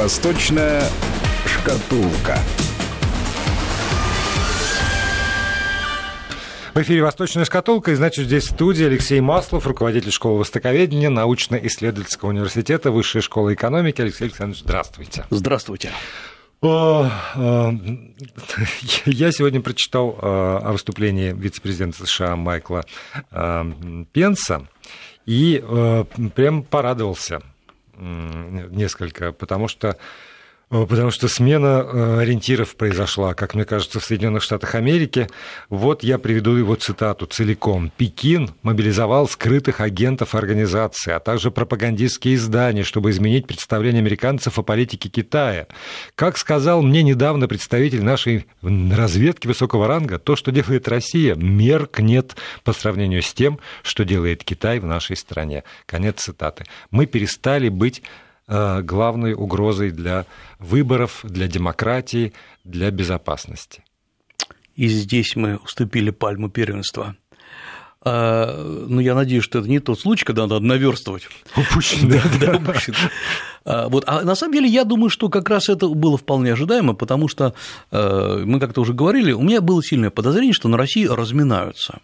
Восточная шкатулка. В эфире «Восточная шкатулка», и значит, здесь в студии Алексей Маслов, руководитель школы востоковедения научно-исследовательского университета Высшей школы экономики. Алексей Александрович, здравствуйте. Здравствуйте. Я сегодня прочитал о выступлении вице-президента США Майкла Пенса и прям порадовался несколько, потому что потому что смена э, ориентиров произошла, как мне кажется, в Соединенных Штатах Америки. Вот я приведу его цитату целиком. «Пекин мобилизовал скрытых агентов организации, а также пропагандистские издания, чтобы изменить представление американцев о политике Китая. Как сказал мне недавно представитель нашей разведки высокого ранга, то, что делает Россия, меркнет по сравнению с тем, что делает Китай в нашей стране». Конец цитаты. Мы перестали быть Э, главной угрозой для выборов, для демократии, для безопасности. И здесь мы уступили пальму первенства. А, ну, я надеюсь, что это не тот случай, когда надо наверстывать. Упущен, да, да, упущен. А, вот. А на самом деле я думаю, что как раз это было вполне ожидаемо, потому что э, мы как-то уже говорили, у меня было сильное подозрение, что на России разминаются.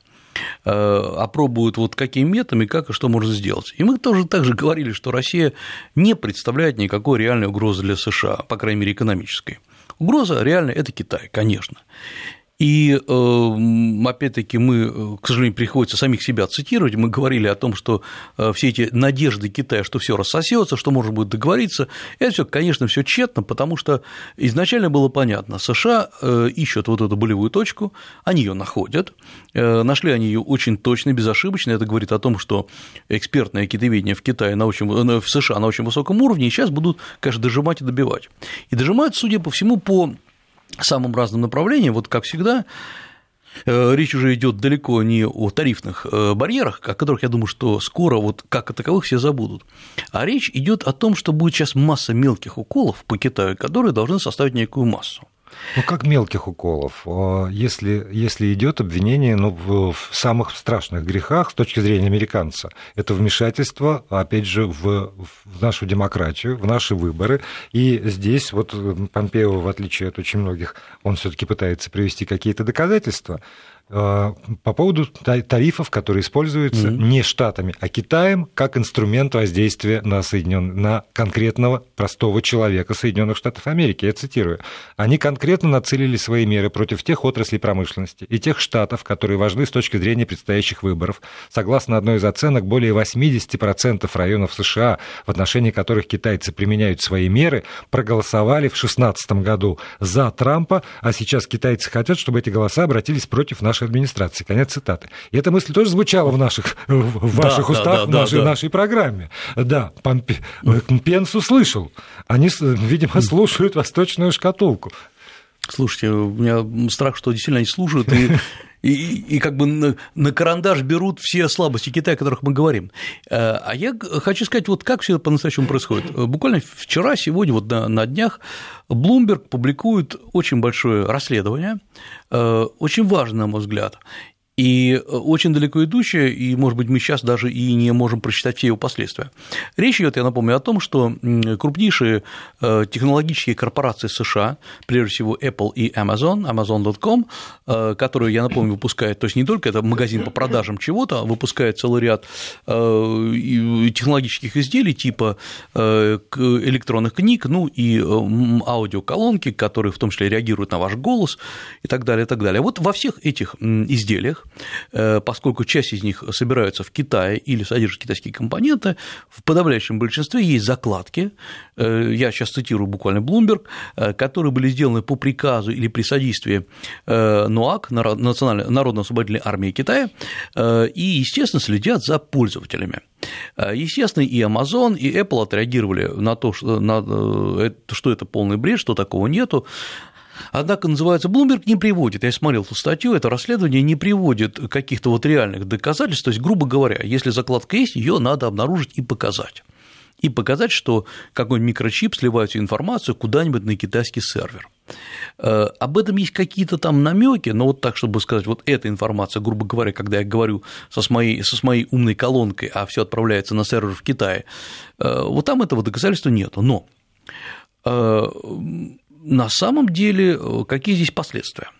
Э, опробуют вот какими методами, как и что можно сделать. И мы тоже также говорили, что Россия не представляет никакой реальной угрозы для США, по крайней мере, экономической. Угроза реальная – это Китай, конечно. И эм, опять-таки мы, э, к сожалению, приходится самих себя цитировать. Мы говорили о том, что э, все эти надежды Китая, что все рассосется, что можно будет договориться, это все, конечно, все тщетно, потому что изначально было понятно, США э, ищут вот эту болевую точку, они ее находят, нашли они ее очень точно, безошибочно. Это говорит о том, что экспертное китоведение в Китае на очень, в США на очень высоком уровне, и сейчас будут, конечно, дожимать и добивать. И дожимают, судя по всему, по самым разным направлениям, вот как всегда, э, речь уже идет далеко не о тарифных э, барьерах, о которых я думаю, что скоро вот как о таковых все забудут, а речь идет о том, что будет сейчас масса мелких уколов по Китаю, которые должны составить некую массу. Ну, как мелких уколов. Если, если идет обвинение ну, в, самых страшных грехах с точки зрения американца, это вмешательство, опять же, в, в нашу демократию, в наши выборы. И здесь вот Помпео, в отличие от очень многих, он все таки пытается привести какие-то доказательства. Э, по поводу тарифов, которые используются mm-hmm. не Штатами, а Китаем как инструмент воздействия на, Соединен... на конкретного простого человека Соединенных Штатов Америки. Я цитирую. Они конкретно нацелили свои меры против тех отраслей промышленности и тех штатов, которые важны с точки зрения предстоящих выборов. Согласно одной из оценок, более 80% районов США, в отношении которых китайцы применяют свои меры, проголосовали в 2016 году за Трампа, а сейчас китайцы хотят, чтобы эти голоса обратились против наших нашей администрации. Конец цитаты. И эта мысль тоже звучала в, наших, в ваших да, устах, да, да, в нашей, да, нашей программе. Да, Помпе... Пенс услышал. Они, видимо, слушают «Восточную шкатулку». Слушайте, у меня страх, что действительно они слушают и и, и как бы на, на карандаш берут все слабости Китая, о которых мы говорим. Э, а я хочу сказать, вот как все это по-настоящему происходит. Буквально вчера, сегодня, вот на, на днях Bloomberg публикует очень большое расследование, э, очень важное, на мой взгляд, и э, очень далеко идущее, и, может быть, мы сейчас даже и не можем прочитать все его последствия. Речь идет, я напомню, о том, что крупнейшие э, технологические корпорации США, прежде всего Apple и Amazon, Amazon.com, э, которые, я напомню, выпускают, то есть не только это магазин по продажам чего-то, выпускает целый ряд технологических изделий типа электронных книг, ну и аудиоколонки, которые в том числе реагируют на ваш голос и так далее, и так далее. Вот во всех этих изделиях Э, поскольку часть из них собираются в Китае или содержат китайские компоненты, в подавляющем большинстве есть закладки, э, я сейчас цитирую буквально Bloomberg, э, которые были сделаны по приказу или при содействии НОАК, народно-освободительной армии Китая, и, естественно, следят за пользователями. Естественно, и Amazon, и Apple отреагировали на то, что это полный бред, что такого нету. Однако, называется, Bloomberg не приводит, я смотрел эту статью, это расследование не приводит каких-то вот реальных доказательств, то есть, грубо говоря, если закладка есть, ее надо обнаружить и показать и показать, что какой-нибудь микрочип сливает всю информацию куда-нибудь на китайский сервер. Э, об этом есть какие-то там намеки, но вот так, чтобы сказать, вот эта информация, грубо говоря, когда я говорю со с моей, со с моей умной колонкой, а все отправляется на сервер в Китае, э, вот там этого доказательства нет. Но На самом деле, какие здесь последствия?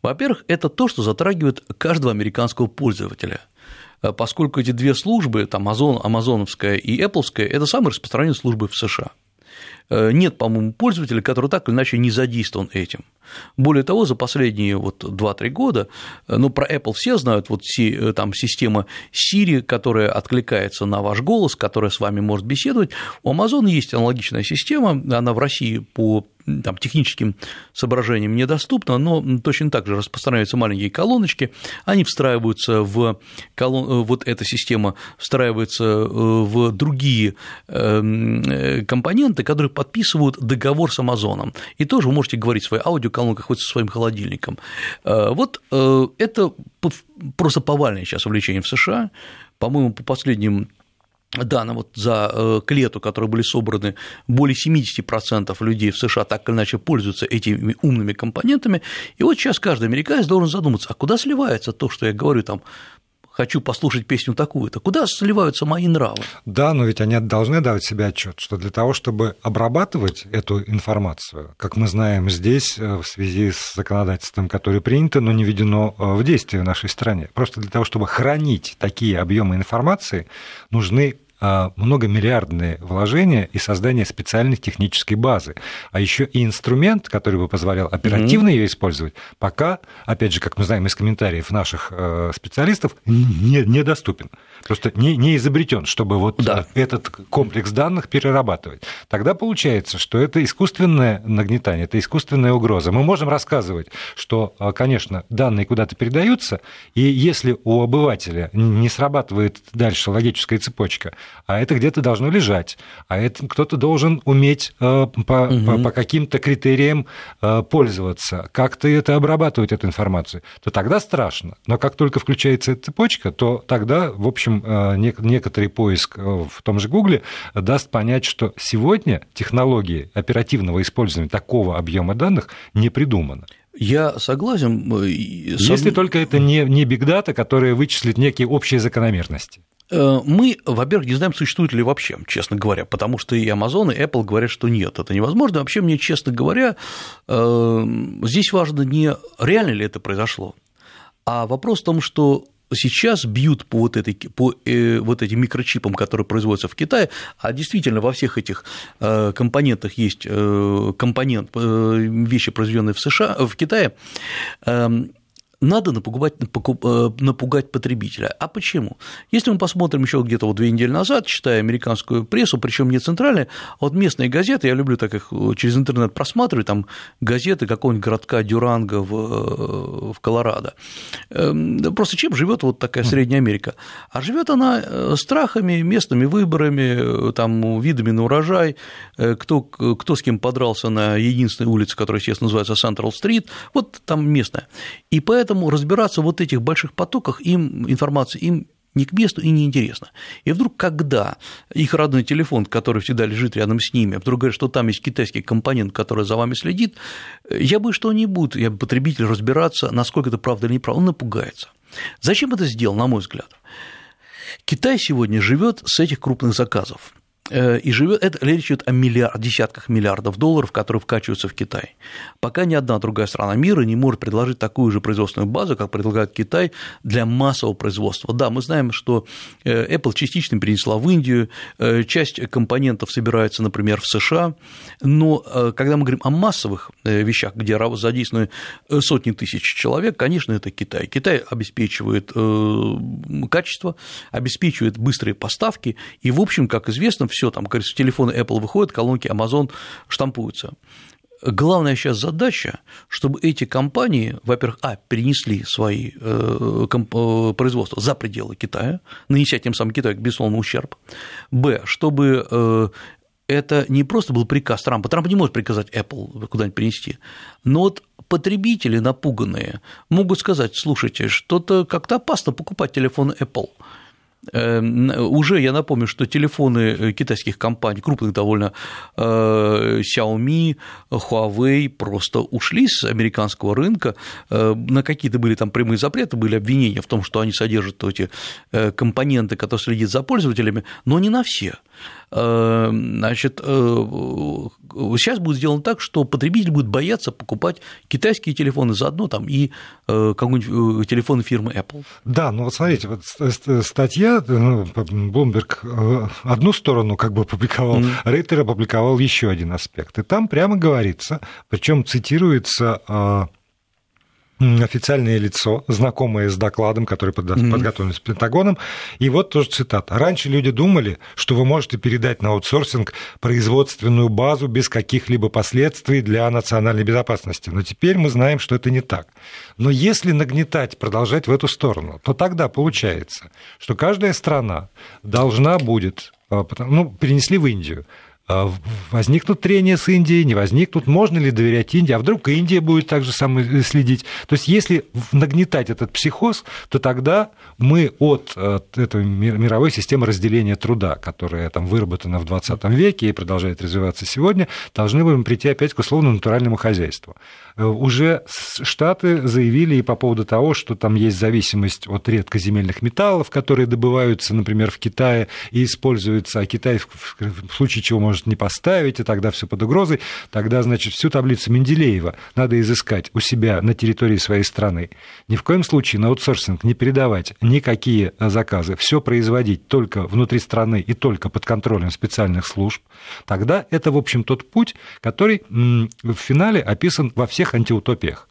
Во-первых, это то, что затрагивает каждого американского пользователя поскольку эти две службы, там Amazon, Амазоновская и Apple, это самые распространенные службы в США. Э, нет, по-моему, пользователя, который так или иначе не задействован этим. Более того, за последние вот 2-3 года, э, ну, про Apple все знают, вот э, там система Siri, которая откликается на ваш голос, которая с вами может беседовать. У Amazon есть аналогичная система, она в России по там, техническим соображениям недоступна, но точно так же распространяются маленькие колоночки, они встраиваются в колон... вот эта система встраивается в другие эм, компоненты, которые подписывают договор с Амазоном. И тоже вы можете говорить в своей аудиоколонках хоть со своим холодильником. Э, вот э, это просто повальное сейчас увлечение в США. По-моему, по последним данным вот за э, к лету, которые были собраны, более 70% людей в США так или иначе пользуются этими умными компонентами. И вот сейчас каждый американец должен задуматься, а куда сливается то, что я говорю там хочу послушать песню такую-то. Куда сливаются мои нравы? Да, но ведь они должны давать себе отчет, что для того, чтобы обрабатывать эту информацию, как мы знаем здесь, э, в связи с законодательством, которое принято, но не введено э, в действие в нашей стране, просто для того, чтобы хранить такие объемы информации, нужны многомиллиардные вложения и создание специальной технической базы, а еще и инструмент, который бы позволял оперативно mm-hmm. ее использовать, пока, опять же, как мы знаем из комментариев наших э, специалистов, не, недоступен. Просто не, не изобретен, чтобы вот да. этот комплекс данных перерабатывать. Тогда получается, что это искусственное нагнетание, это искусственная угроза. Мы можем рассказывать, что, э, конечно, данные куда-то передаются, и если у обывателя не срабатывает дальше логическая цепочка, а это где-то должно лежать, а это кто-то должен уметь э, по, угу. по, по каким-то критериям э, пользоваться, как-то это обрабатывать, эту информацию, то тогда страшно. Но как только включается эта цепочка, то тогда, в общем, э, некоторый поиск в том же Гугле даст понять, что сегодня технологии оперативного использования такого объема данных не придуманы. Я согласен. Если только это не, не бигдата, которая вычислит некие общие закономерности. Э, мы, во-первых, не знаем, существует ли вообще, честно говоря, потому что и Amazon, и Apple говорят, что нет, это невозможно. Вообще, мне, честно говоря, э, здесь важно не реально ли это произошло, а вопрос в том, что сейчас бьют по вот, этой, по э, вот этим микрочипам, которые производятся в Китае, а действительно во всех этих э, компонентах есть э, компонент, вещи, произведенные в США, в Китае, эм, надо напугать, э, напугать потребителя. А почему? Если мы посмотрим еще где-то вот две недели назад, читая американскую прессу, причем не центральные, а вот местные газеты, я люблю так их э, через интернет просматривать, там газеты какого-нибудь городка Дюранга в, э, в Колорадо. Эм, просто чем живет вот такая Средняя Америка? А живет она страхами, местными выборами, там, видами на урожай, кто, кто с кем подрался на единственной улице, которая сейчас называется Централ Стрит, вот там местная. И поэтому Поэтому разбираться в вот этих больших потоках им информации им не к месту и неинтересно. И вдруг, когда их родной телефон, который всегда лежит рядом с ними, вдруг говорят, что там есть китайский компонент, который за вами следит, я бы что не будет, я бы потребитель разбираться, насколько это правда или неправда, он напугается. Зачем это сделал, на мой взгляд? Китай сегодня живет с этих крупных заказов. Э, и живет, это речь идет о миллиард, десятках миллиардов долларов, которые вкачиваются в Китай. Пока ни одна другая страна мира не может предложить такую же производственную базу, как предлагает Китай для массового производства. Да, мы знаем, что э, Apple частично перенесла в Индию, э, часть компонентов собирается, например, в США, но когда мы говорим о массовых вещах, где задействованы сотни тысяч человек, конечно, это Китай. Китай обеспечивает качество, обеспечивает быстрые поставки, и, в общем, как известно, все, там, говорится, телефоны Apple выходят, колонки Amazon штампуются. Главная сейчас задача, чтобы эти компании, во-первых, а, перенесли свои э, э, производства за пределы Китая, нанеся тем самым Китаю безусловно ущерб, б, чтобы э, это не просто был приказ Трампа, Трамп не может приказать Apple куда-нибудь перенести, но вот потребители напуганные могут сказать, слушайте, что-то как-то опасно покупать телефон Apple – уже я напомню, что телефоны э, китайских компаний, крупных довольно, э, Xiaomi, Huawei просто ушли с американского рынка, э, на какие-то были там прямые запреты, были обвинения в том, что они содержат эти компоненты, которые следят за пользователями, но не на все. Значит, сейчас будет сделано так, что потребитель будет бояться покупать китайские телефоны заодно там и какой-нибудь телефон фирмы Apple. Да, ну вот смотрите, вот статья ну, Bloomberg э, одну сторону как бы опубликовал, mm-hmm. Рейтер опубликовал еще один аспект. И там прямо говорится, причем цитируется а, официальное лицо, знакомое с докладом, который подготовлен с Пентагоном. И вот тоже цитата. «Раньше люди думали, что вы можете передать на аутсорсинг производственную базу без каких-либо последствий для национальной безопасности. Но теперь мы знаем, что это не так. Но если нагнетать, продолжать в эту сторону, то тогда получается, что каждая страна должна будет а, ну, перенесли в Индию, возникнут трения с Индией, не возникнут, можно ли доверять Индии, а вдруг Индия будет так же самое следить. То есть если нагнетать этот психоз, то тогда мы от, от этой мировой системы разделения труда, которая там выработана в 20 веке и продолжает развиваться сегодня, должны будем прийти опять к условно-натуральному хозяйству. Э, уже Штаты заявили и по поводу того, что там есть зависимость от редкоземельных металлов, которые добываются, например, в Китае и используются, а Китай в случае чего может не поставить, и тогда все под угрозой, тогда, значит, всю таблицу Менделеева надо изыскать у себя на территории своей страны. Ни в коем случае на аутсорсинг не передавать никакие заказы, все производить только внутри страны и только под контролем специальных служб, тогда это, в общем, тот путь, который в финале описан во всех антиутопиях.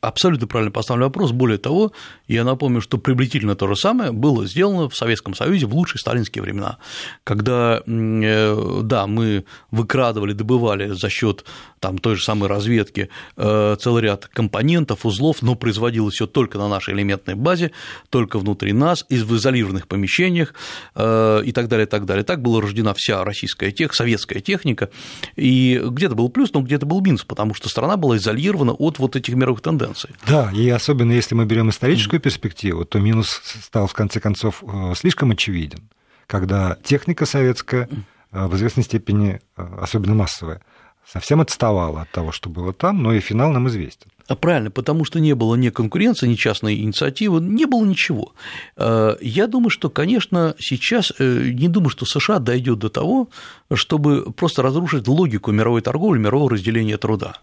Абсолютно правильно поставлен вопрос. Более того, я напомню, что приблизительно то же самое было сделано в Советском Союзе в лучшие сталинские времена, когда, э, да, мы выкрадывали, добывали за счет там, той же самой разведки э, целый ряд компонентов, узлов, но производилось все только на нашей элементной базе, только внутри нас, из в изолированных помещениях э, и так далее, и так далее. Так была рождена вся российская тех, советская техника, и где-то был плюс, но где-то был минус, потому что страна была изолирована от вот этих мировых тенденций. Да, и особенно если мы берем историческую перспективу, то минус стал в конце концов э, слишком очевиден, когда техника советская в известной степени, особенно массовая, совсем отставала от того, что было там, но и финал нам известен. А правильно, потому что не было ни конкуренции, ни частной инициативы, не было ничего. Э, я думаю, что, конечно, сейчас э, не думаю, что США дойдет до того, чтобы просто разрушить логику мировой торговли, мирового разделения труда.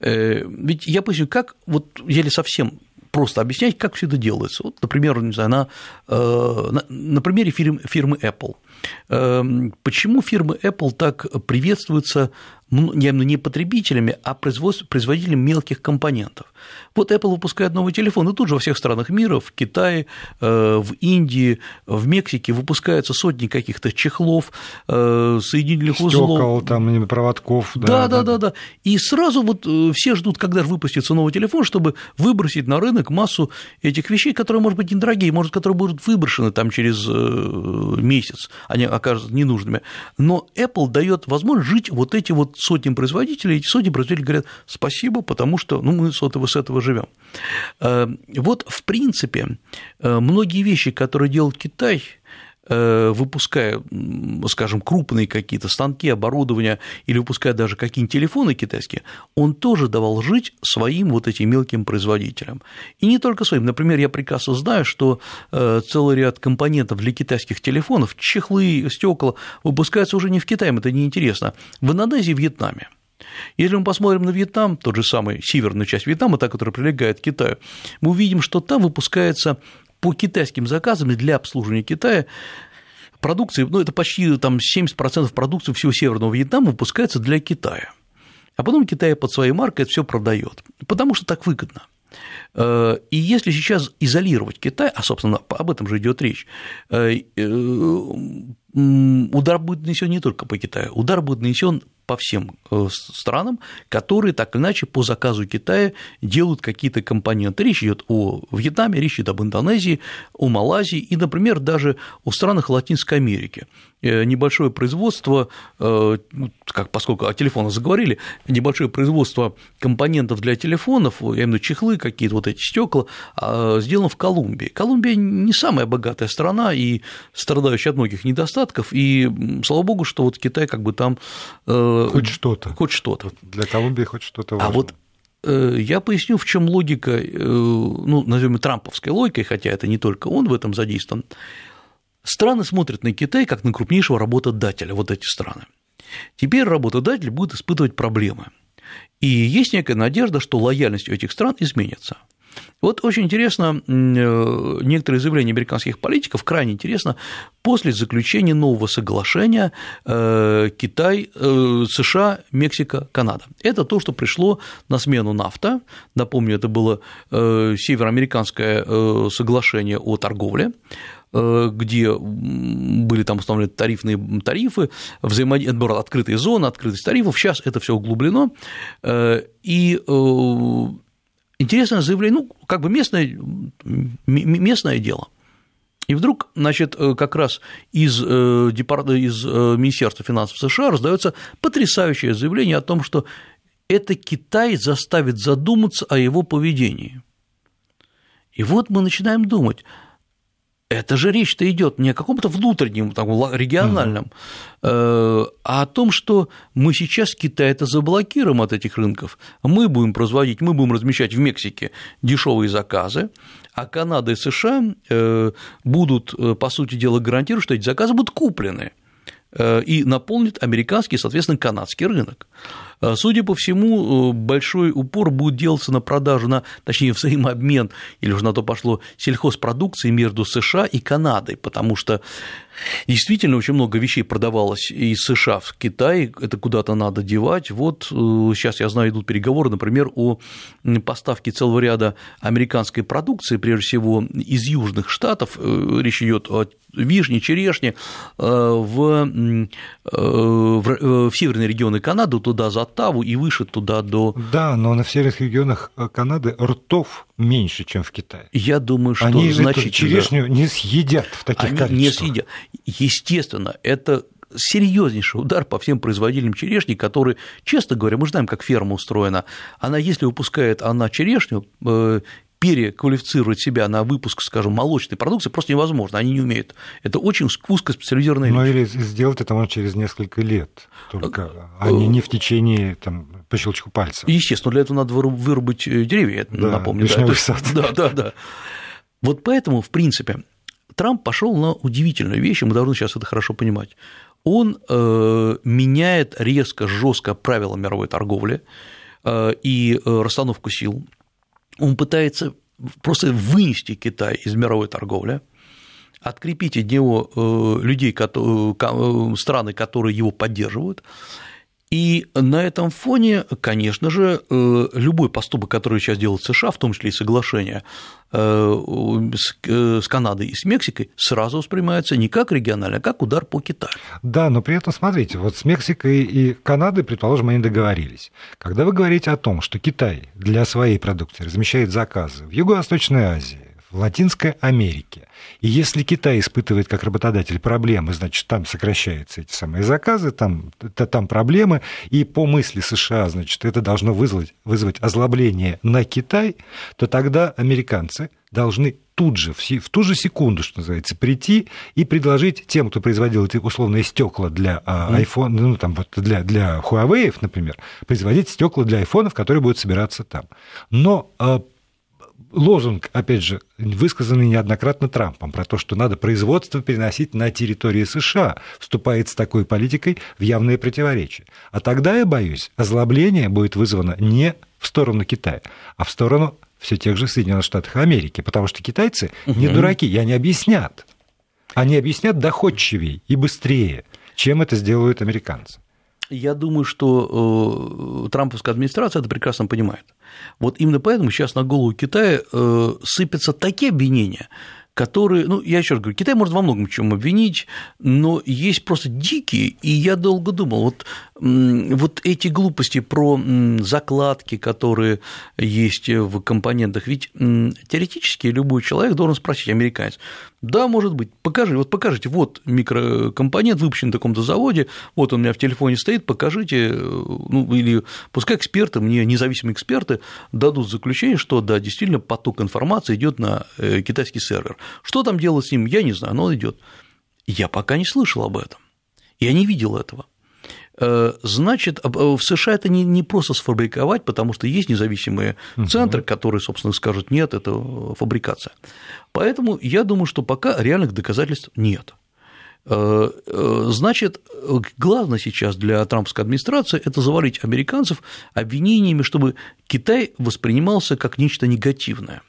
Э, ведь я поясню, как, вот еле совсем просто объяснять, как все это делается. Вот, например, не знаю, на, на, на примере фирмы, фирмы Apple. Почему фирмы Apple так приветствуются не потребителями, а производителями мелких компонентов. Вот Apple выпускает новый телефон, и тут же во всех странах мира, в Китае, э, в Индии, в Мексике выпускаются сотни каких-то чехлов, э, соединительных узлов. Стекол, там, проводков. Да, да, да, да, да. И сразу вот э, все ждут, когда же выпустится новый телефон, чтобы выбросить на рынок массу этих вещей, которые, может быть, недорогие, может, которые будут выброшены там через месяц, они окажутся ненужными. Но Apple дает возможность жить вот эти вот сотням производителей, эти сотни производителей говорят спасибо, потому что ну, мы с этого, с этого живем. Э, вот, в принципе, э, многие вещи, которые делает Китай, выпуская, скажем, крупные какие-то станки, оборудование или выпуская даже какие-нибудь телефоны китайские, он тоже давал жить своим вот этим мелким производителям. И не только своим. Например, я прекрасно знаю, что целый ряд компонентов для китайских телефонов, чехлы, стекла, выпускаются уже не в Китае, это неинтересно, в Индонезии и Вьетнаме. Если мы посмотрим на Вьетнам, тот же самый северную часть Вьетнама, та, которая прилегает к Китаю, мы увидим, что там выпускается по китайским заказам и для обслуживания Китая продукции, ну, это почти там 70% продукции всего Северного Вьетнама выпускается для Китая. А потом Китай под своей маркой это все продает, потому что так выгодно. Э, и если сейчас изолировать Китай, а, собственно, об этом же идет речь, э, э, удар будет нанесен не только по Китаю, удар будет нанесен по всем э, странам, которые так или иначе по заказу Китая делают какие-то компоненты. Речь идет о Вьетнаме, речь идет об Индонезии, о Малайзии и, например, даже о странах Латинской Америки. Э, небольшое производство, э, ну, как, поскольку о телефонах заговорили, небольшое производство компонентов для телефонов, виду чехлы, какие-то вот эти стекла, а, сделано в Колумбии. Колумбия не самая богатая страна и страдающая от многих недостатков, и слава богу, что вот Китай как бы там Хоть что-то. Хоть что-то. Для Колумбии хоть что-то важно. А вот э, я поясню, в чем логика, э, ну, назовем трамповской логикой, хотя это не только он в этом задействован. Страны смотрят на Китай как на крупнейшего работодателя, вот эти страны. Теперь работодатель будет испытывать проблемы. И есть некая надежда, что лояльность у этих стран изменится. Вот очень интересно, э, некоторые заявления американских политиков, крайне интересно, после заключения нового соглашения э, Китай, э, США, Мексика, Канада. Это то, что пришло на смену нафта. Напомню, это было североамериканское соглашение о торговле где были там установлены тарифные тарифы, взаимодействие, открытые зоны, открытость тарифов. Сейчас это все углублено, и интересное заявление, ну, как бы местное, местное дело. И вдруг, значит, э, как раз из, э, из э, Министерства финансов США раздается потрясающее заявление о том, что это Китай заставит задуматься о его поведении. И вот мы начинаем думать, это же речь-то идет не о каком-то внутреннем, там, региональном, угу. а о том, что мы сейчас Китай это заблокируем от этих рынков. Мы будем производить, мы будем размещать в Мексике дешевые заказы, а Канада и США э, будут, э, по сути дела, гарантировать, что эти заказы будут куплены и наполнит американский, соответственно, канадский рынок. А, судя по всему, э, большой упор будет делаться на продажу, на, точнее, взаимообмен, или уже на то пошло, сельхозпродукции между США и Канадой, потому что Действительно, очень много вещей продавалось из США в Китай, это куда-то надо девать. Вот сейчас, э, я знаю, идут переговоры, например, о поставке целого ряда американской продукции, прежде всего из южных штатов, э, речь идет о вишне, черешне, в, в, в северные регионы Канады, туда за Оттаву и выше туда до... Да, но на северных регионах э, Канады ртов меньше, чем в Китае. Я думаю, что Они значительно... черешню не съедят в таких Они количествах. не съедят. Естественно, это серьезнейший удар по всем производителям черешни, которые, честно говоря, мы знаем, как ферма устроена. Она, если выпускает она черешню, э, переквалифицировать себя на выпуск, скажем, молочной продукции просто невозможно, они не умеют. Это очень узкоспециализированная вещь. Ну или сделать это можно через несколько лет только, а не, не в течение там, по щелчку пальца. Естественно, для этого надо вырубить э, деревья, да, напомню. Да, сад. да, да, да. Вот поэтому, в принципе, Трамп пошел на удивительную вещь, и мы должны сейчас это хорошо понимать. Он э, меняет резко, жестко правила мировой торговли э, и э, расстановку сил он пытается просто вынести Китай из мировой торговли, открепить от него э, людей, э, страны, которые его поддерживают, и на этом фоне, конечно же, э, любой поступок, который сейчас делает США, в том числе и соглашение э, э, с Канадой и с Мексикой, сразу воспринимается не как региональный, а как удар по Китаю. Да, но при этом, смотрите, вот с Мексикой и Канадой, предположим, они договорились. Когда вы говорите о том, что Китай для своей продукции размещает заказы в Юго-Восточной Азии, в Латинской Америке. И если Китай испытывает как работодатель проблемы, значит, там сокращаются эти самые заказы, там, там проблемы, и по мысли США, значит, это должно вызвать, вызвать озлобление на Китай, то тогда американцы должны тут же, в ту же секунду, что называется, прийти и предложить тем, кто производил эти условные стекла для а, iPhone, ну, там, вот для, для Huawei, например, производить стекла для айфонов, которые будут собираться там. Но а, лозунг, опять же, высказанный неоднократно Трампом, про то, что надо производство переносить на территории США, вступает с такой политикой в явное противоречие. А тогда, я боюсь, озлобление будет вызвано не в сторону Китая, а в сторону все тех же Соединенных Штатов Америки, потому что китайцы не дураки, и они объяснят. Они объяснят доходчивее и быстрее, чем это сделают американцы. Я думаю, что э, трамповская администрация это прекрасно понимает. Вот именно поэтому сейчас на голову Китая э, сыпятся такие обвинения, которые, ну, я еще раз говорю, Китай может во многом чем обвинить, но есть просто дикие, и я долго думал, вот, вот эти глупости про закладки, которые есть в компонентах, ведь теоретически любой человек должен спросить, американец, да, может быть, покажи, вот покажите, вот микрокомпонент выпущен на таком-то заводе, вот он у меня в телефоне стоит, покажите, ну, или пускай эксперты, мне независимые эксперты дадут заключение, что да, действительно поток информации идет на э, китайский сервер. Что там делать с ним, я не знаю, но он идет. Я пока не слышал об этом, я не видел этого. Э, значит, э, в США это не, не просто сфабриковать, потому что есть независимые центры, которые, собственно, скажут, нет, это фабрикация. Поэтому я думаю, что пока реальных доказательств нет. Э, значит, главное сейчас для трампской администрации – это завалить американцев обвинениями, чтобы Китай воспринимался как нечто негативное.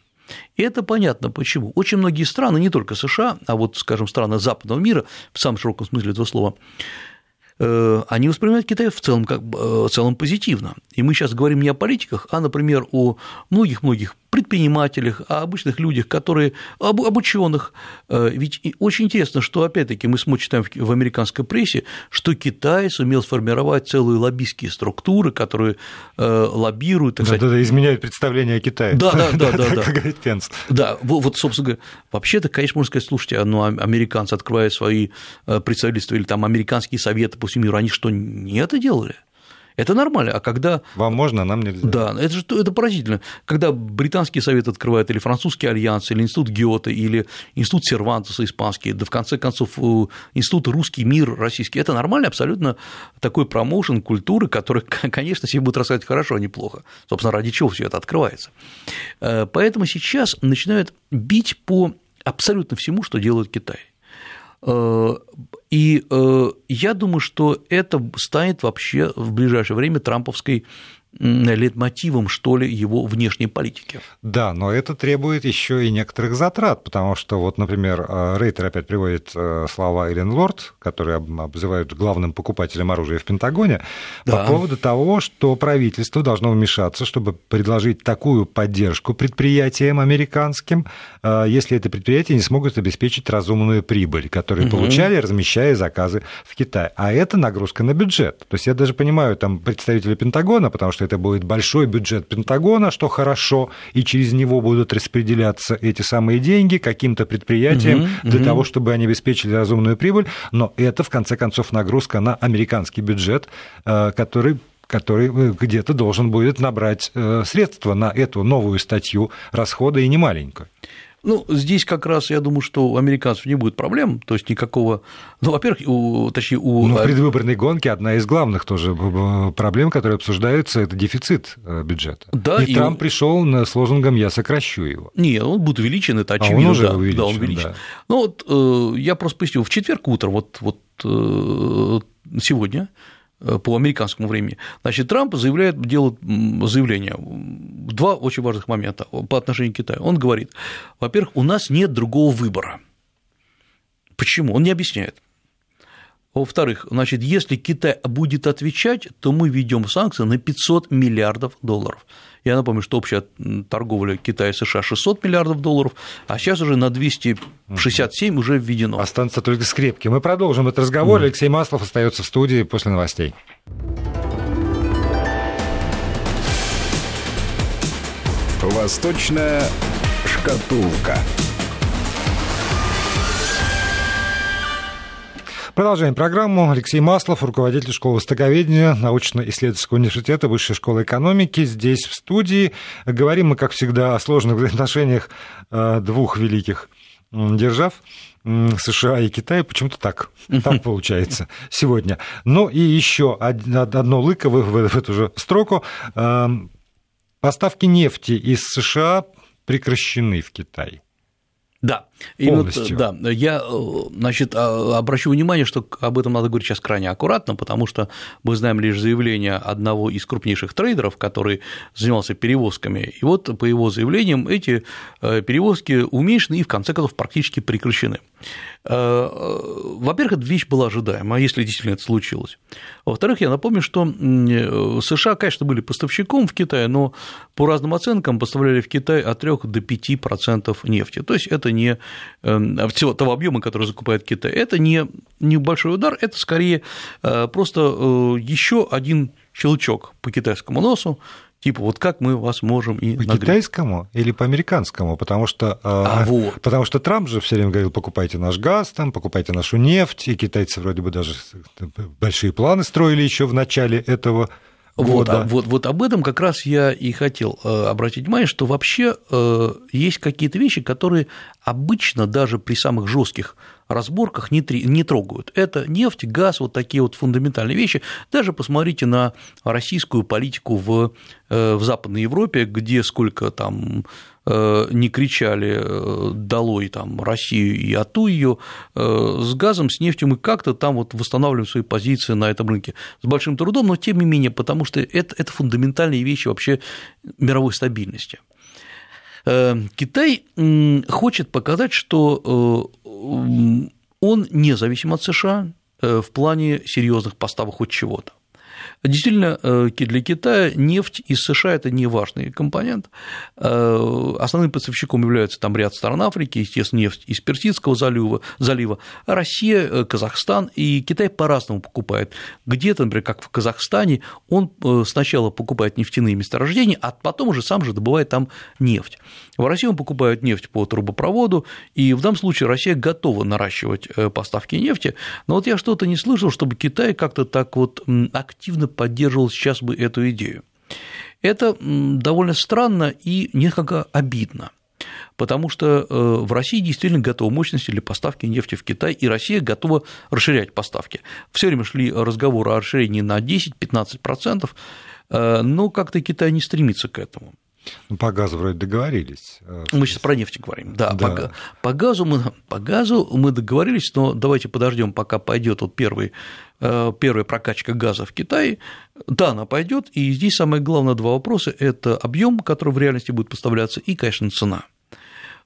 И это понятно почему. Очень многие страны, не только США, а вот, скажем, страны западного мира, в самом широком смысле этого слова, Э, они воспринимают Китай в целом, как, э, в целом позитивно. И мы сейчас говорим не о политиках, а, например, о многих-многих предпринимателях, о обычных людях, которые, об, об ученых. Э, ведь очень интересно, что, опять-таки, мы смотрим читаем в американской прессе, что Китай сумел сформировать целые лоббистские структуры, которые лоббируют, так да, сказать... Да, да, изменяют представление о Китае. Да, да, да, да. Как говорит Пенс. Да, вот, собственно говоря, вообще-то, конечно, можно сказать, слушайте, ну, американцы, открывая свои представительства или там американские советы по всему миру, они что, не это делали? Это нормально, а когда… Вам можно, а нам нельзя. Да, это же это поразительно. Когда британский совет открывает, или французский альянс, или институт Гёте, или институт Сервантеса испанский, да в конце концов э, институт Русский мир российский, это нормально абсолютно такой промоушен культуры, который, конечно, себе будет рассказать хорошо, а не плохо. Собственно, ради чего все это открывается. Э, поэтому сейчас начинают бить по абсолютно всему, что делает Китай. Э, и э, я думаю, что это станет вообще в ближайшее время трамповской лейтмотивом, что ли, его внешней политики. Да, но это требует еще и некоторых затрат, потому что, вот, например, э, Рейтер опять приводит э, слова Эллен Лорд, которые обзывают главным покупателем оружия в Пентагоне, да. по поводу того, что правительство должно вмешаться, чтобы предложить такую поддержку предприятиям американским, э, если это предприятия не смогут обеспечить разумную прибыль, которую угу. получали, размещая заказы в Китае. А это нагрузка на бюджет. То есть я даже понимаю там представителей Пентагона, потому что это будет большой бюджет Пентагона, что хорошо, и через него будут распределяться эти самые деньги каким-то предприятиям угу, для угу. того, чтобы они обеспечили разумную прибыль, но это, в конце концов, нагрузка на американский бюджет, э, который который э, где-то должен будет набрать э, средства на эту новую статью расхода и не маленькую. Ну, здесь как раз, я думаю, что у американцев не будет проблем, то есть никакого, ну, во-первых, у, точнее, у... Ну, в предвыборной гонке одна из главных тоже проблем, которые обсуждаются, это дефицит э, бюджета. Да, и, и Трамп пришел с лозунгом «я сокращу его». Не, он будет увеличен, это очевидно. А он уже да, увеличен, да, он увеличен. Да. Ну, вот э, я просто поясню, в четверг утром, вот, вот э, сегодня, по американскому времени. Значит, Трамп заявляет, делает заявление, два очень важных момента по отношению к Китаю. Он говорит, во-первых, у нас нет другого выбора. Почему? Он не объясняет. Во-вторых, значит, если Китай будет отвечать, то мы введем санкции на 500 миллиардов долларов. Я напомню, что общая торговля Китая и США 600 миллиардов долларов, а сейчас уже на 267 уже введено. Останется только скрепки. Мы продолжим этот разговор. Mm. Алексей Маслов остается в студии после новостей. Восточная шкатулка. Продолжаем программу. Алексей Маслов, руководитель школы востоковедения научно-исследовательского университета Высшей школы экономики. Здесь, в студии. Говорим мы, как всегда, о сложных отношениях э, двух великих держав. США и Китай, почему-то так, так получается сегодня. Ну и еще одно лыко в эту же строку. Эм, поставки нефти из США прекращены в Китай. Да, и вот, да, я значит, а, обращу внимание, что об этом надо говорить сейчас крайне аккуратно, потому что мы знаем лишь заявление одного из крупнейших трейдеров, который занимался перевозками, и вот по его заявлениям эти э, перевозки уменьшены и в конце концов практически прекращены. Э, во-первых, эта вещь была ожидаема, если действительно это случилось. Во-вторых, я напомню, что США, конечно, были поставщиком в Китае, но по разным оценкам поставляли в Китай от 3 до 5% нефти. То есть это не всего того объема, который закупает Китай, это не небольшой удар, это скорее просто еще один щелчок по китайскому носу, типа вот как мы вас можем и по нагреть. китайскому или по американскому, потому что а, а, вот. потому что Трамп же все время говорил, покупайте наш газ, там, покупайте нашу нефть, и китайцы вроде бы даже большие планы строили еще в начале этого вот, а, вот, вот об этом как раз я и хотел э, обратить внимание, что вообще э, есть какие-то вещи, которые обычно даже при самых жестких разборках не, не трогают. Это нефть, газ, вот такие вот фундаментальные вещи. Даже посмотрите на российскую политику в, э, в Западной Европе, где сколько там не кричали э, долой там, Россию и ату ее, с газом, с нефтью мы как-то там вот восстанавливаем свои позиции на этом рынке с большим трудом, но тем не менее, потому что это, это фундаментальные вещи вообще мировой стабильности. Китай хочет показать, что он не зависим от США э, в плане серьезных поставок хоть чего-то. Действительно, э, для Китая нефть из США – это не важный компонент. Э, основным поставщиком является там ряд стран Африки, естественно, нефть из Персидского залива, залива Россия, э, Казахстан, и Китай по-разному покупает. Где-то, например, как в Казахстане, он сначала покупает нефтяные месторождения, а потом уже сам же добывает там нефть. В России он покупает нефть по трубопроводу, и в данном случае Россия готова наращивать поставки нефти, но вот я что-то не слышал, чтобы Китай как-то так вот активно поддерживал сейчас бы эту идею. Это довольно странно и несколько обидно, потому что э, в России действительно готовы мощности для поставки нефти в Китай, и Россия готова расширять поставки. Все время шли разговоры о расширении на 10-15%, э, но как-то Китай не стремится к этому. Ну, по газу вроде договорились. Э, мы сейчас про нефть говорим. Да, да. По, по, газу мы, по газу мы договорились, но давайте подождем, пока пойдет вот первый, э, первая прокачка газа в Китае. Да, она пойдет, и здесь самое главное два вопроса – это объем, который в реальности будет поставляться, и, конечно, цена.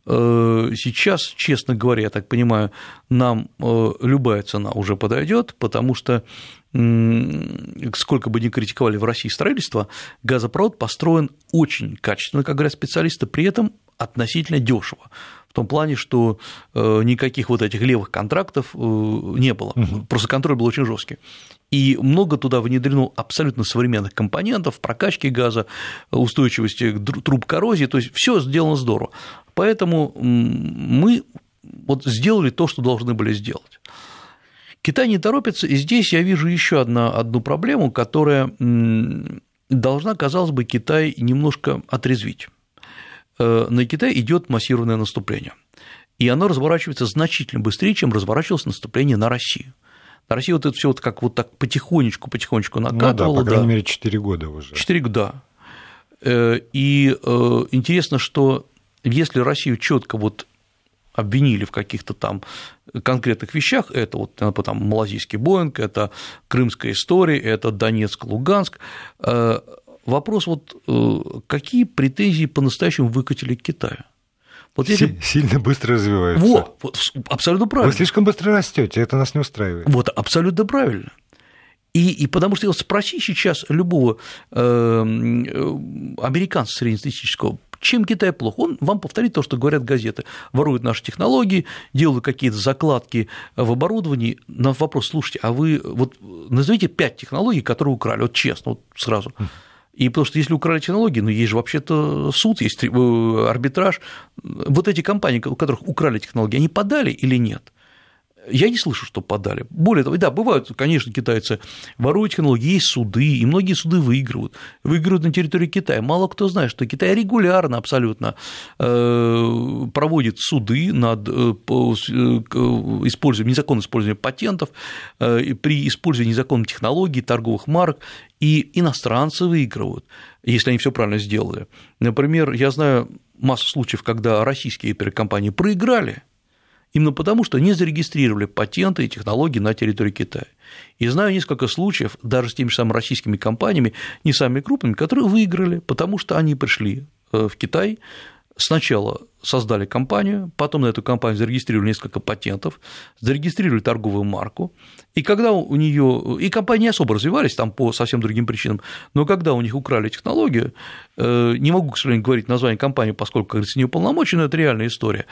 Э, сейчас, честно говоря, я так понимаю, нам любая цена уже подойдет, потому что сколько бы ни критиковали в России строительство, газопровод построен очень качественно, как говорят специалисты, при этом относительно дешево. В том плане, что э, никаких вот этих левых контрактов э, не было. Просто контроль был очень жесткий. И много туда внедрено абсолютно современных компонентов, прокачки газа, устойчивости труб коррозии, то есть все сделано здорово. Поэтому мы вот сделали то, что должны были сделать. Китай не торопится, и здесь я вижу еще одна, одну проблему, которая должна, казалось бы, Китай немножко отрезвить. Э, на Китай идет массированное наступление, и оно разворачивается значительно быстрее, чем разворачивалось наступление на Россию. На Россию вот это все вот как вот так потихонечку, потихонечку накатывало. Ну да, по крайней да. мере, 4 года уже. 4 года. Э, и э, интересно, что если Россию четко вот обвинили в каких-то там конкретных вещах, это вот там малазийский Боинг, это крымская история, это Донецк, Луганск. Э, вопрос вот, э, какие претензии по-настоящему выкатили к Китаю? Вот если... Сильно быстро развивается. Вот, вот, абсолютно правильно. Вы слишком быстро растете, это нас не устраивает. Вот, абсолютно правильно. И, и потому что спроси сейчас любого э, американца среднестатистического, чем Китай плох? Он вам повторит то, что говорят газеты. Воруют наши технологии, делают какие-то закладки в оборудовании. На вопрос, слушайте, а вы вот назовите пять технологий, которые украли, вот честно, вот сразу. И потому что если украли технологии, ну, есть же вообще-то суд, есть э, арбитраж. Вот эти компании, у которых украли технологии, они подали или нет? Я не слышу, что подали. Более того, да, бывают, конечно, китайцы воруют технологии, есть суды, и многие суды выигрывают. Выигрывают на территории Китая. Мало кто знает, что Китай регулярно абсолютно э, проводит суды над э, э, использованием, незаконным использованием патентов, при использовании незаконных технологий, торговых марок, и иностранцы выигрывают, если они все правильно сделали. Например, я знаю массу случаев, когда российские компании проиграли Именно потому, что не зарегистрировали патенты и технологии на территории Китая. И знаю несколько случаев, даже с теми же самыми российскими компаниями, не самыми крупными, которые выиграли, потому что они пришли э, в Китай Сначала создали компанию, потом на эту компанию зарегистрировали несколько патентов, зарегистрировали торговую марку, и когда у нее и компании не особо развивались там по совсем другим причинам, но когда у них украли технологию, э, не могу, к сожалению, говорить название компании, поскольку, как говорится, не уполномочен, но это реальная история,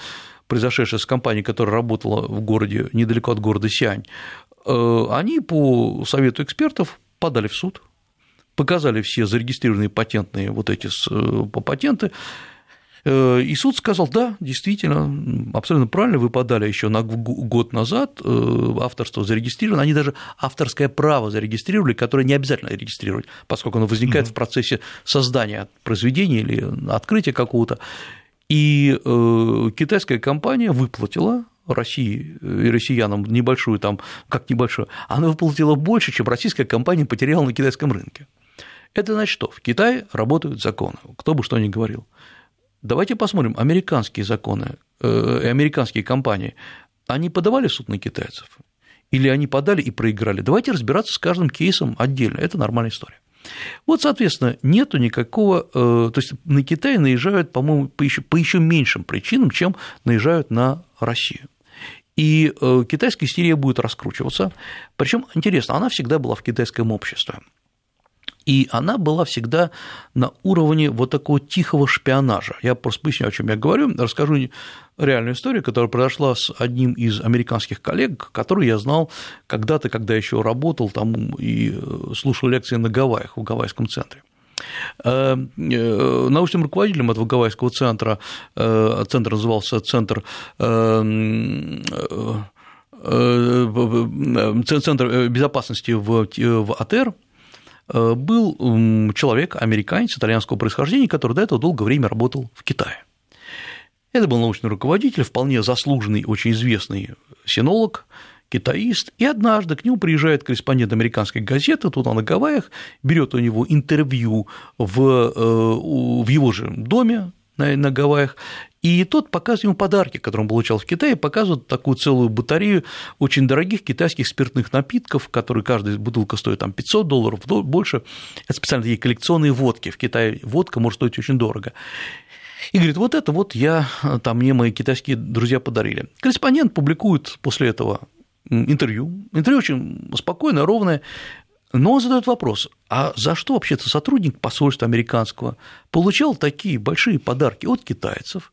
произошедшая с компанией, которая работала в городе, недалеко от города Сиань, э, они по совету экспертов подали в суд, показали все зарегистрированные патентные вот эти э, патенты, и суд сказал, да, действительно, абсолютно правильно, вы подали еще на год назад, э, авторство зарегистрировано, они даже авторское право зарегистрировали, которое не обязательно регистрировать, поскольку оно возникает mm-hmm. в процессе создания произведения или открытия какого-то. И э, китайская компания выплатила России и россиянам небольшую там, как небольшую, она выплатила больше, чем российская компания потеряла на китайском рынке. Это значит что? В Китае работают законы, кто бы что ни говорил. Давайте посмотрим, американские законы э, американские компании, они подавали в суд на китайцев? Или они подали и проиграли? Давайте разбираться с каждым кейсом отдельно, это нормальная история. Вот, соответственно, нету никакого, э, то есть на Китай наезжают, по-моему, по еще, по еще меньшим причинам, чем наезжают на Россию. И э, китайская истерия будет раскручиваться. Причем интересно, она всегда была в китайском обществе. И она была всегда на уровне вот такого тихого шпионажа. Я просто поясню, о чем я говорю, расскажу реальную историю, которая произошла с одним из американских коллег, который я знал когда-то, когда еще работал там и слушал лекции на Гавайях, в Гавайском центре э, э, научным руководителем этого Гавайского центра, э, центр назывался Центр Центр безопасности в АТР, Э, был человек, американец итальянского происхождения, который до этого долгое время работал в Китае. Это был научный руководитель, вполне заслуженный, очень известный синолог, китаист, и однажды к нему приезжает корреспондент американской газеты, тут он на Гавайях, берет у него интервью в, э, в его же доме на, на Гавайях, и тот показывает ему подарки, которые он получал в Китае, показывает такую целую батарею очень дорогих китайских спиртных напитков, которые каждая бутылка стоит там 500 долларов, больше. Это специально такие коллекционные водки. В Китае водка может стоить очень дорого. И говорит, вот это вот я, там мне мои китайские друзья подарили. Корреспондент публикует после этого интервью. Интервью очень спокойное, ровное. Но он задает вопрос, а за что вообще-то сотрудник посольства американского получал такие большие подарки от китайцев?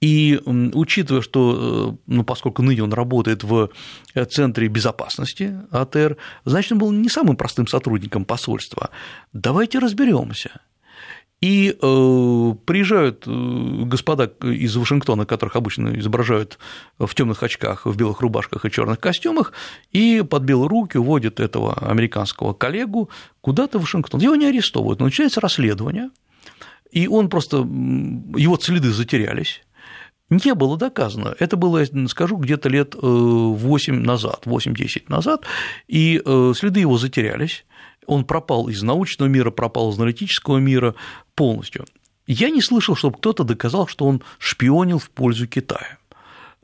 И учитывая, что, э, ну, поскольку ныне он работает в э, Центре безопасности АТР, значит, он был не самым простым сотрудником посольства. Давайте разберемся. И э, приезжают э, господа из Вашингтона, которых обычно изображают в темных очках, в белых рубашках и черных костюмах, и под белые руки уводят этого американского коллегу куда-то в Вашингтон. Его не арестовывают, но начинается расследование, и он просто, его следы затерялись, не было доказано. Это было, скажу, где-то лет 8 э, назад, 8-10 назад, и следы его затерялись он пропал из научного мира, пропал из аналитического мира полностью. Я не слышал, чтобы кто-то доказал, что он шпионил в пользу Китая.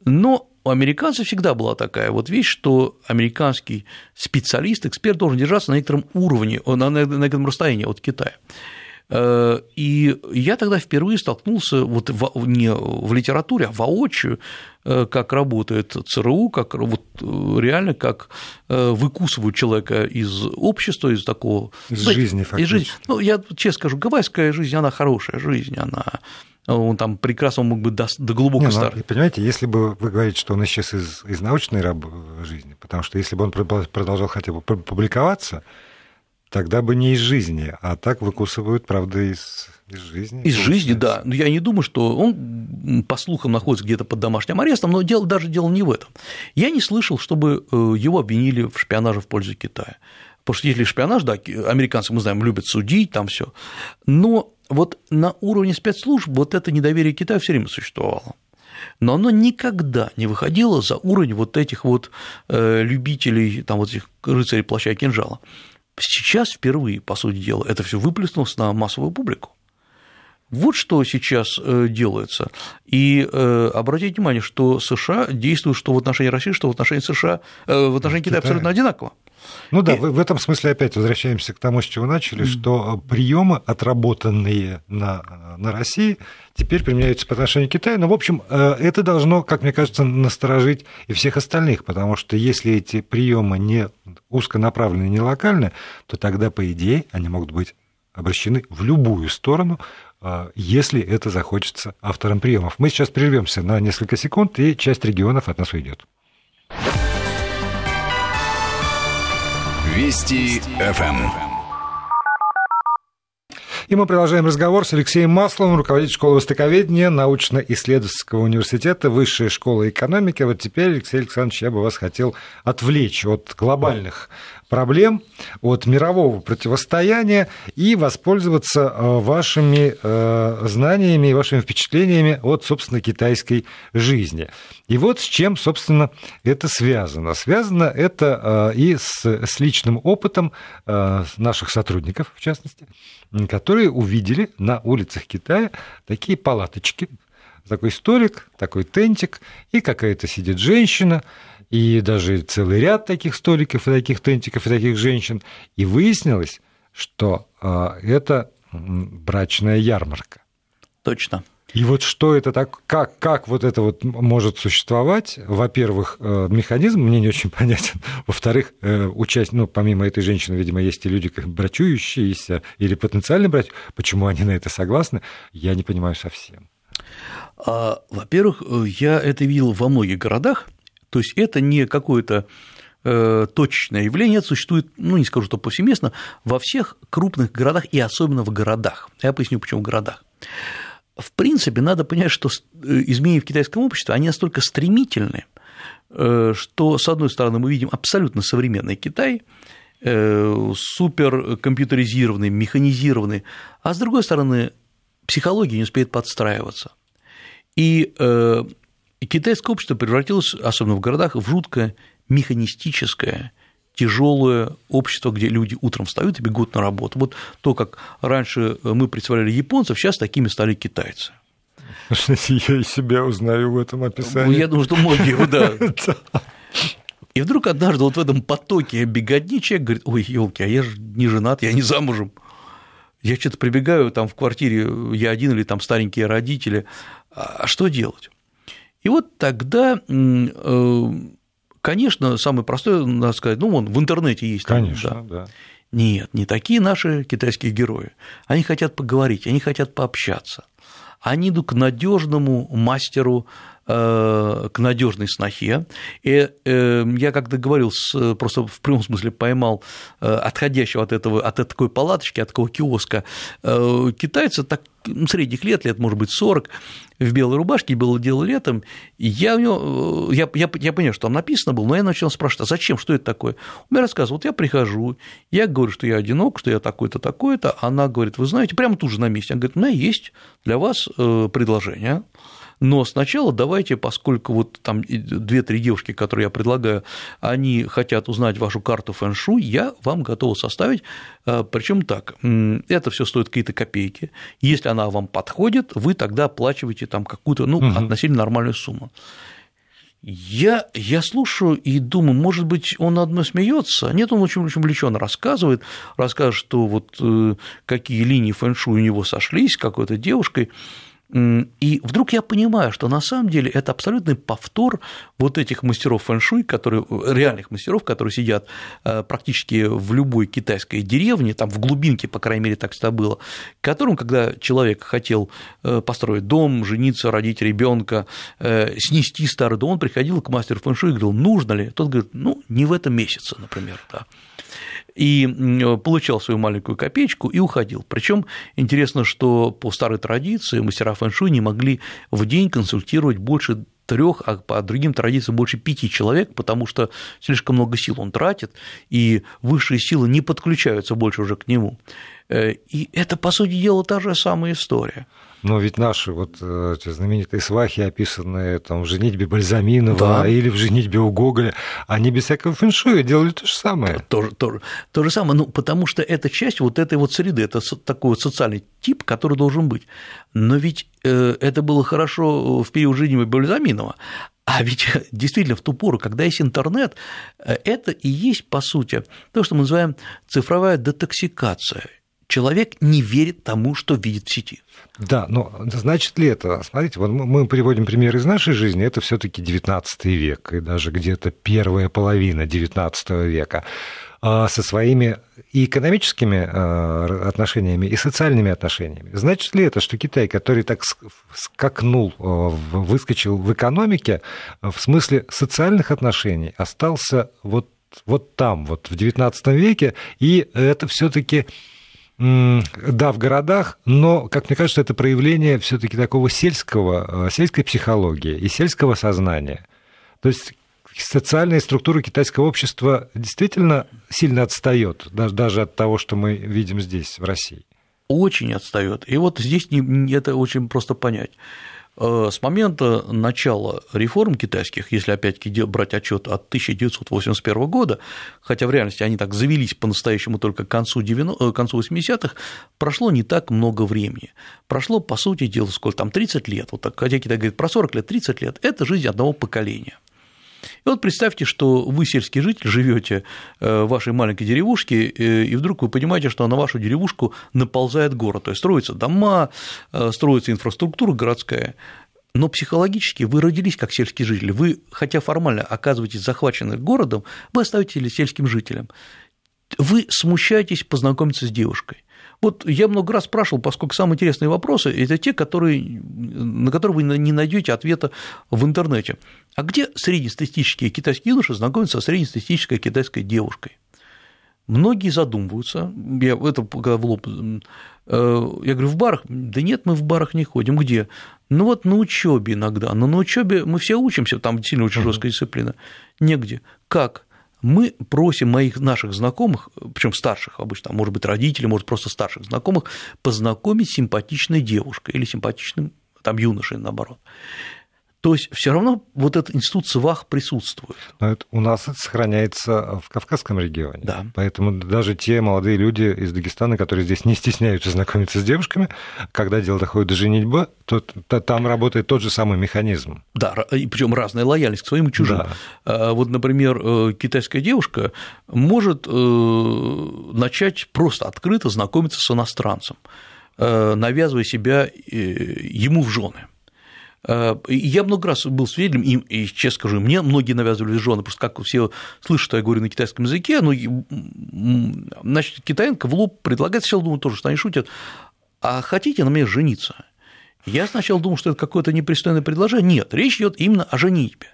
Но у американцев всегда была такая вот вещь, что американский специалист, эксперт должен держаться на некотором уровне, на некотором расстоянии от Китая. Э, и я тогда впервые столкнулся вот в, не в литературе, а воочию, э, как работает ЦРУ, как вот э, реально как выкусывают человека из общества, из такого... Из жизни, фактически. Из жизни. Ну, я честно скажу, гавайская жизнь, она хорошая жизнь, она он там прекрасно мог бы до, до глубокой Не, старости. Ну, понимаете, если бы вы говорите, что он исчез из, из научной жизни, потому что если бы он продолжал хотя бы публиковаться, Тогда бы не из жизни, а так выкусывают, правда, из, из жизни. Из жизни, да. Но я не думаю, что он, по слухам, находится где-то под домашним арестом, но дело, даже дело не в этом. Я не слышал, чтобы э, его обвинили в шпионаже в пользу Китая. Потому что если шпионаж, да, американцы, мы знаем, любят судить, там все. Но вот на уровне спецслужб вот это недоверие Китая все время существовало но оно никогда не выходило за уровень вот этих вот э, любителей, там вот этих рыцарей плаща и кинжала. Сейчас впервые, по сути дела, это все выплеснулось на массовую публику. Вот что сейчас э, делается. И э, обратите внимание, что США действуют что в отношении России, что в отношении США, э, в отношении Китая абсолютно одинаково. Ну да, и... в этом смысле опять возвращаемся к тому, с чего начали, mm-hmm. что приемы, отработанные на, на России, теперь применяются по отношению к Китаю. Но, в общем, э, это должно, как мне кажется, насторожить и всех остальных, потому что если эти приемы не узконаправленные, не локальные, то тогда, по идее, они могут быть обращены в любую сторону, э, если это захочется авторам приемов. Мы сейчас прервемся на несколько секунд, и часть регионов от нас уйдет. Вести ФМ. И мы продолжаем разговор с Алексеем Масловым, руководитель школы востоковедения научно-исследовательского университета, высшей школы экономики. Вот теперь, Алексей Александрович, я бы вас хотел отвлечь от глобальных проблем, от мирового противостояния и воспользоваться э, вашими э, знаниями и вашими впечатлениями от, собственно, китайской жизни. И вот с чем, собственно, это связано. Связано это э, и с, с личным опытом наших сотрудников, в частности, которые увидели на улицах Китая такие палаточки, такой столик, такой тентик, и какая-то сидит женщина, и даже целый ряд таких столиков, и таких тентиков, и таких женщин. И выяснилось, что а, это брачная ярмарка. Точно. И вот что это так, как, как вот это вот может существовать? Во-первых, э, механизм мне не очень понятен. Во-вторых, э, участь, ну, помимо этой женщины, видимо, есть и люди, брачующиеся или потенциальные брать. Почему они на это согласны, я не понимаю совсем. А, во-первых, э, я это видел во многих городах, то есть это не какое-то э, точное явление, это существует, ну, не скажу, что повсеместно, во всех крупных городах и особенно в городах. Я поясню, почему в городах. В принципе, надо понять, что э, изменения в китайском обществе, они настолько стремительны, э, что, с одной стороны, мы видим абсолютно современный Китай, суперкомпьютеризированный, механизированный, а с другой стороны, психология не успеет подстраиваться. И и китайское общество превратилось, особенно в городах, в жутко механистическое, тяжелое общество, где люди утром встают и бегут на работу. Вот то, как раньше мы представляли японцев, сейчас такими стали китайцы. Я и себя узнаю в этом описании. Я думаю, что многие, да. И вдруг однажды вот в этом потоке беготни человек говорит, ой, елки, а я же не женат, я не замужем. Я что-то прибегаю там в квартире, я один или там старенькие родители, а что делать? И вот тогда, э, конечно, самое простое, надо сказать, ну, вон в интернете есть. Конечно, там, да. да. Нет, не такие наши китайские герои. Они хотят поговорить, они хотят пообщаться. Они идут к надежному мастеру к надежной снохе. И э, я когда говорил, просто в прямом смысле поймал э, отходящего от этого, от такой палаточки, от такого киоска. Китайца так средних лет, лет, может быть, 40, в белой рубашке, было дело летом, и я, у него, я, я, я понял, что там написано было, но я начал спрашивать, а зачем, что это такое? Он мне рассказывал, вот я прихожу, я говорю, что я одинок, что я такой-то, такой-то, она говорит, вы знаете, прямо тут же на месте, она говорит, у меня есть для вас предложение, но сначала давайте, поскольку вот там две-три девушки, которые я предлагаю, они хотят узнать вашу карту фэн-шу, я вам готова составить, э, причем так, это все стоит какие-то копейки, если она вам подходит, вы тогда оплачиваете там какую-то, ну, угу. относительно нормальную сумму. Я, я слушаю и думаю, может быть, он одно смеется. Нет, он очень, очень увлеченно рассказывает, рассказывает, что вот э, какие линии фэн-шу у него сошлись с какой-то девушкой. И вдруг я понимаю, что на самом деле это абсолютный повтор вот этих мастеров фэншуй, которые, реальных мастеров, которые сидят э, практически в любой китайской деревне, там в глубинке, по крайней мере, так всегда было, которым, когда человек хотел э, построить дом, жениться, родить ребенка, э, снести старый дом, он приходил к мастеру фэншуй и говорил, нужно ли? Тот говорит, ну, не в этом месяце, например, да и получал свою маленькую копеечку и уходил. Причем интересно, что по старой традиции мастера фэншуй не могли в день консультировать больше трех, а по другим традициям больше пяти человек, потому что слишком много сил он тратит, и высшие силы не подключаются больше уже к нему. Э, и это, по сути дела, та же самая история. Но ведь наши вот э, эти знаменитые свахи, описанные там, в «Женитьбе Бальзаминова» да. или в «Женитьбе у Гоголя», они без всякого фэншуя делали то же самое. То, то, то же самое, ну, потому что это часть вот этой вот среды, это такой вот социальный тип, который должен быть. Но ведь э, это было хорошо в период жизни Бальзаминова, А ведь действительно в ту пору, когда есть интернет, это и есть, по сути, то, что мы называем цифровая детоксикация. Человек не верит тому, что видит в сети. Да, но значит ли это? Смотрите, вот мы приводим пример из нашей жизни, это все таки XIX век, и даже где-то первая половина XIX века а, со своими и экономическими а, отношениями, и социальными отношениями. Значит ли это, что Китай, который так скакнул, а, выскочил в экономике, в смысле социальных отношений, остался вот, вот там, вот в XIX веке, и это все-таки да, в городах, но, как мне кажется, это проявление все-таки такого сельского, сельской психологии и сельского сознания. То есть социальная структура китайского общества действительно сильно отстает, даже от того, что мы видим здесь, в России. Очень отстает. И вот здесь это очень просто понять. Э, с момента начала реформ китайских, если опять-таки брать отчет от 1981 года, хотя в реальности они так завелись по-настоящему только к концу, 90, э, концу 80-х, прошло не так много времени. Прошло, по сути дела, сколько там, 30 лет. Вот так, хотя Китай говорит про 40 лет, 30 лет – это жизнь одного поколения. И вот представьте, что вы сельский житель, живете э, в вашей маленькой деревушке, э, и вдруг вы понимаете, что на вашу деревушку наползает город, то есть строятся дома, э, строится инфраструктура городская, но психологически вы родились как сельский житель, вы, хотя формально оказываетесь захвачены городом, вы остаетесь сельским жителем. Вы смущаетесь познакомиться с девушкой. Вот я много раз спрашивал, поскольку самые интересные вопросы – это те, которые, на которые вы не найдете ответа в интернете. А где среднестатистические китайские юноши знакомятся со среднестатистической китайской девушкой? Многие задумываются, я это в лоб, э, я говорю, в барах? Да нет, мы в барах не ходим. Где? Ну вот на учебе иногда, но на учебе мы все учимся, там сильно очень жесткая дисциплина. Негде. Как? Мы просим моих наших знакомых, причем старших обычно, а может быть родителей, может просто старших знакомых, познакомить с симпатичной девушкой или симпатичным там юношей, наоборот. То есть все равно вот этот институт СВАХ присутствует. Но это, у нас это сохраняется в Кавказском регионе. Да. Поэтому даже те молодые люди из Дагестана, которые здесь не стесняются знакомиться с девушками, когда дело доходит до женитьбы, то, то там работает тот же самый механизм. Да, и причем разная лояльность к своим и чужим. Да. А, вот, например, э, китайская девушка может э, начать просто открыто знакомиться с иностранцем, э, навязывая себя ему в жены. Э, я много раз был свидетелем, и, и честно скажу, мне многие навязывали жены, просто как все слышат, что я говорю на китайском языке, ну, значит, китаянка в лоб предлагает, сначала думаю тоже, что они шутят, а хотите на мне жениться? Я сначала думал, что это какое-то непристойное предложение. Нет, речь идет именно о женитьбе.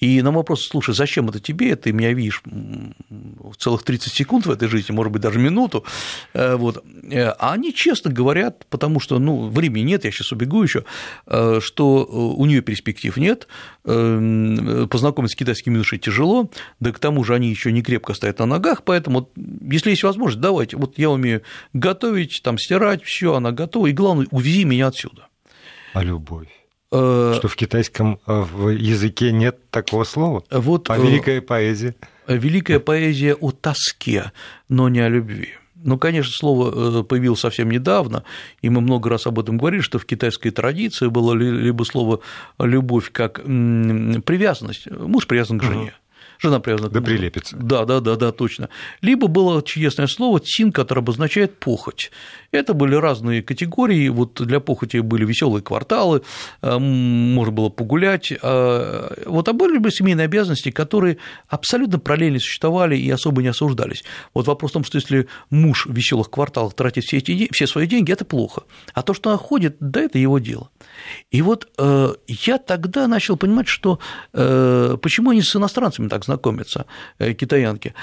И на вопрос, слушай, зачем это тебе, ты меня видишь целых 30 секунд в этой жизни, может быть, даже минуту, э, вот. а они честно говорят, потому что, ну, времени нет, я сейчас убегу еще, э, что у нее перспектив нет, э, познакомиться с китайскими юношей тяжело, да к тому же они еще не крепко стоят на ногах, поэтому, если есть возможность, давайте, вот я умею готовить, там, стирать, все, она готова, и главное, увези меня отсюда. А любовь? Э, Что в китайском э, языке нет такого слова? Вот, а великая поэзия? Великая поэзия о тоске, но не о любви. Ну, конечно, слово появилось совсем недавно, и мы много раз об этом говорили, что в китайской традиции было либо слово «любовь» как привязанность, муж привязан к жене, жена привязана к Да прилепится. Да, да, да, да, точно. Либо было чудесное слово «тин», которое обозначает похоть. Это были разные категории, вот для похоти были веселые кварталы, э, можно было погулять, э, вот, а были бы семейные обязанности, которые абсолютно параллельно существовали и особо не осуждались. Вот вопрос в том, что если муж в веселых кварталах тратит все, эти, все свои деньги, это плохо, а то, что она ходит, да, это его дело. И вот э, я тогда начал понимать, что почему они с иностранцами так знакомятся, китаянки,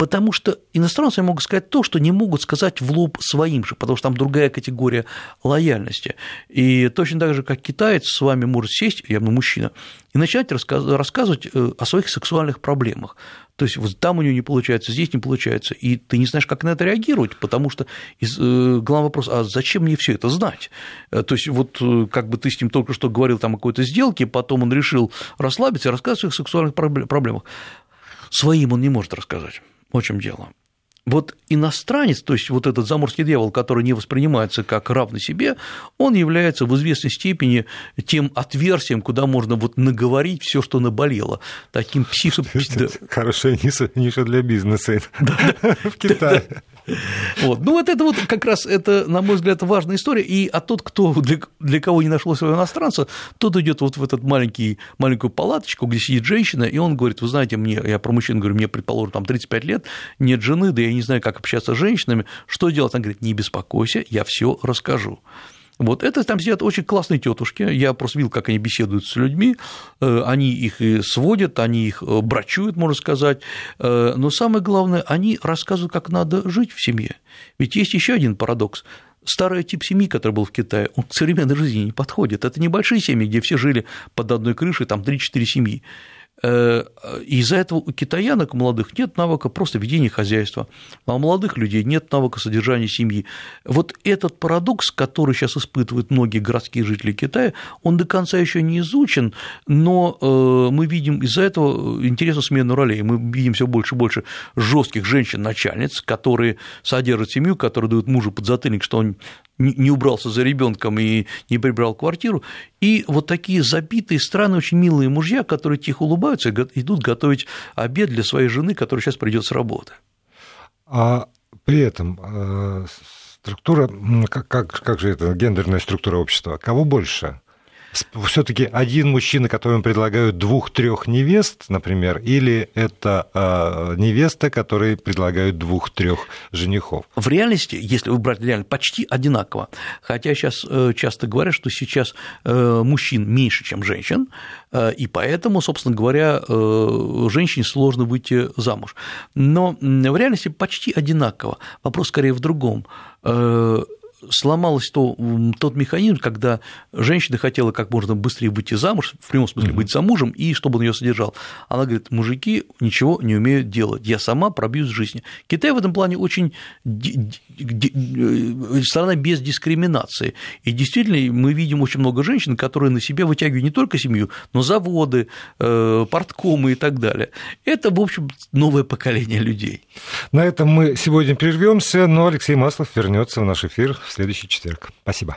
потому что иностранцы могут сказать то, что не могут сказать в лоб своим же, потому что там другая категория лояльности. И точно так же, как китаец с вами может сесть, явно мужчина, и начать рассказывать э, о своих сексуальных проблемах. То есть вот там у него не получается, здесь не получается, и ты не знаешь, как на это реагировать, потому что э, главный вопрос, а зачем мне все это знать? Э, то есть вот как бы ты с ним только что говорил там о какой-то сделке, потом он решил расслабиться и рассказывать о своих сексуальных проблемах. Своим он не может рассказать. В чем дело? вот иностранец, то есть вот этот заморский дьявол, который не воспринимается как равный себе, он является в известной степени тем отверстием, куда можно вот наговорить все, что наболело, таким психо... Хорошая ниша, ниша для бизнеса. В Китае. Вот. Ну, вот это вот как раз, это, на мой взгляд, важная история. И а тот, кто для, для кого не нашел своего иностранца, тот идет вот в этот маленький, маленькую палаточку, где сидит женщина, и он говорит, вы знаете, мне, я про мужчин говорю, мне, предположим, там 35 лет, нет жены, да я не знаю, как общаться с женщинами, что делать? Он говорит, не беспокойся, я все расскажу. Вот это там сидят очень классные тетушки. Я просто видел, как они беседуют с людьми. Э, они их и сводят, они их э, брачуют, можно сказать. Э, но самое главное, они рассказывают, как надо жить в семье. Ведь есть еще один парадокс старый тип семьи, который был в Китае, он к современной жизни не подходит. Это небольшие семьи, где все жили под одной крышей, там 3-4 семьи. Э, из-за этого у китаянок молодых нет навыка просто ведения хозяйства, а у молодых людей нет навыка содержания семьи. Вот этот парадокс, который сейчас испытывают многие городские жители Китая, он до конца еще не изучен, но э, мы видим из-за этого интересную смену ролей. Мы видим все больше и больше жестких женщин-начальниц, которые содержат семью, которые дают мужу подзатыльник, что он не убрался за ребенком и не прибрал квартиру, и вот такие забитые, странные, очень милые мужья, которые тихо улыбаются и идут готовить обед для своей жены, которая сейчас придет с работы. А при этом э, структура, как, как, как же это, гендерная структура общества, кого больше? Все-таки один мужчина, которому предлагают двух-трех невест, например, или это э, невеста, которые предлагают двух-трех женихов? В реальности, если выбрать реально, почти одинаково. Хотя сейчас э, часто говорят, что сейчас э, мужчин меньше, чем женщин, э, и поэтому, собственно говоря, женщине сложно выйти замуж. Но в реальности почти одинаково. Вопрос скорее в другом сломалось то, тот механизм, когда женщина хотела как можно быстрее выйти замуж, в прямом смысле быть замужем, и чтобы он ее содержал. Она говорит, мужики ничего не умеют делать, я сама пробьюсь в жизни. Китай в этом плане очень э, страна без дискриминации. И действительно, мы видим очень много женщин, которые на себя вытягивают не только семью, но заводы, э, порткомы и так далее. Это, в общем, новое поколение людей. На этом мы сегодня прервемся, но Алексей Маслов вернется в наш эфир в следующий четверг. Спасибо.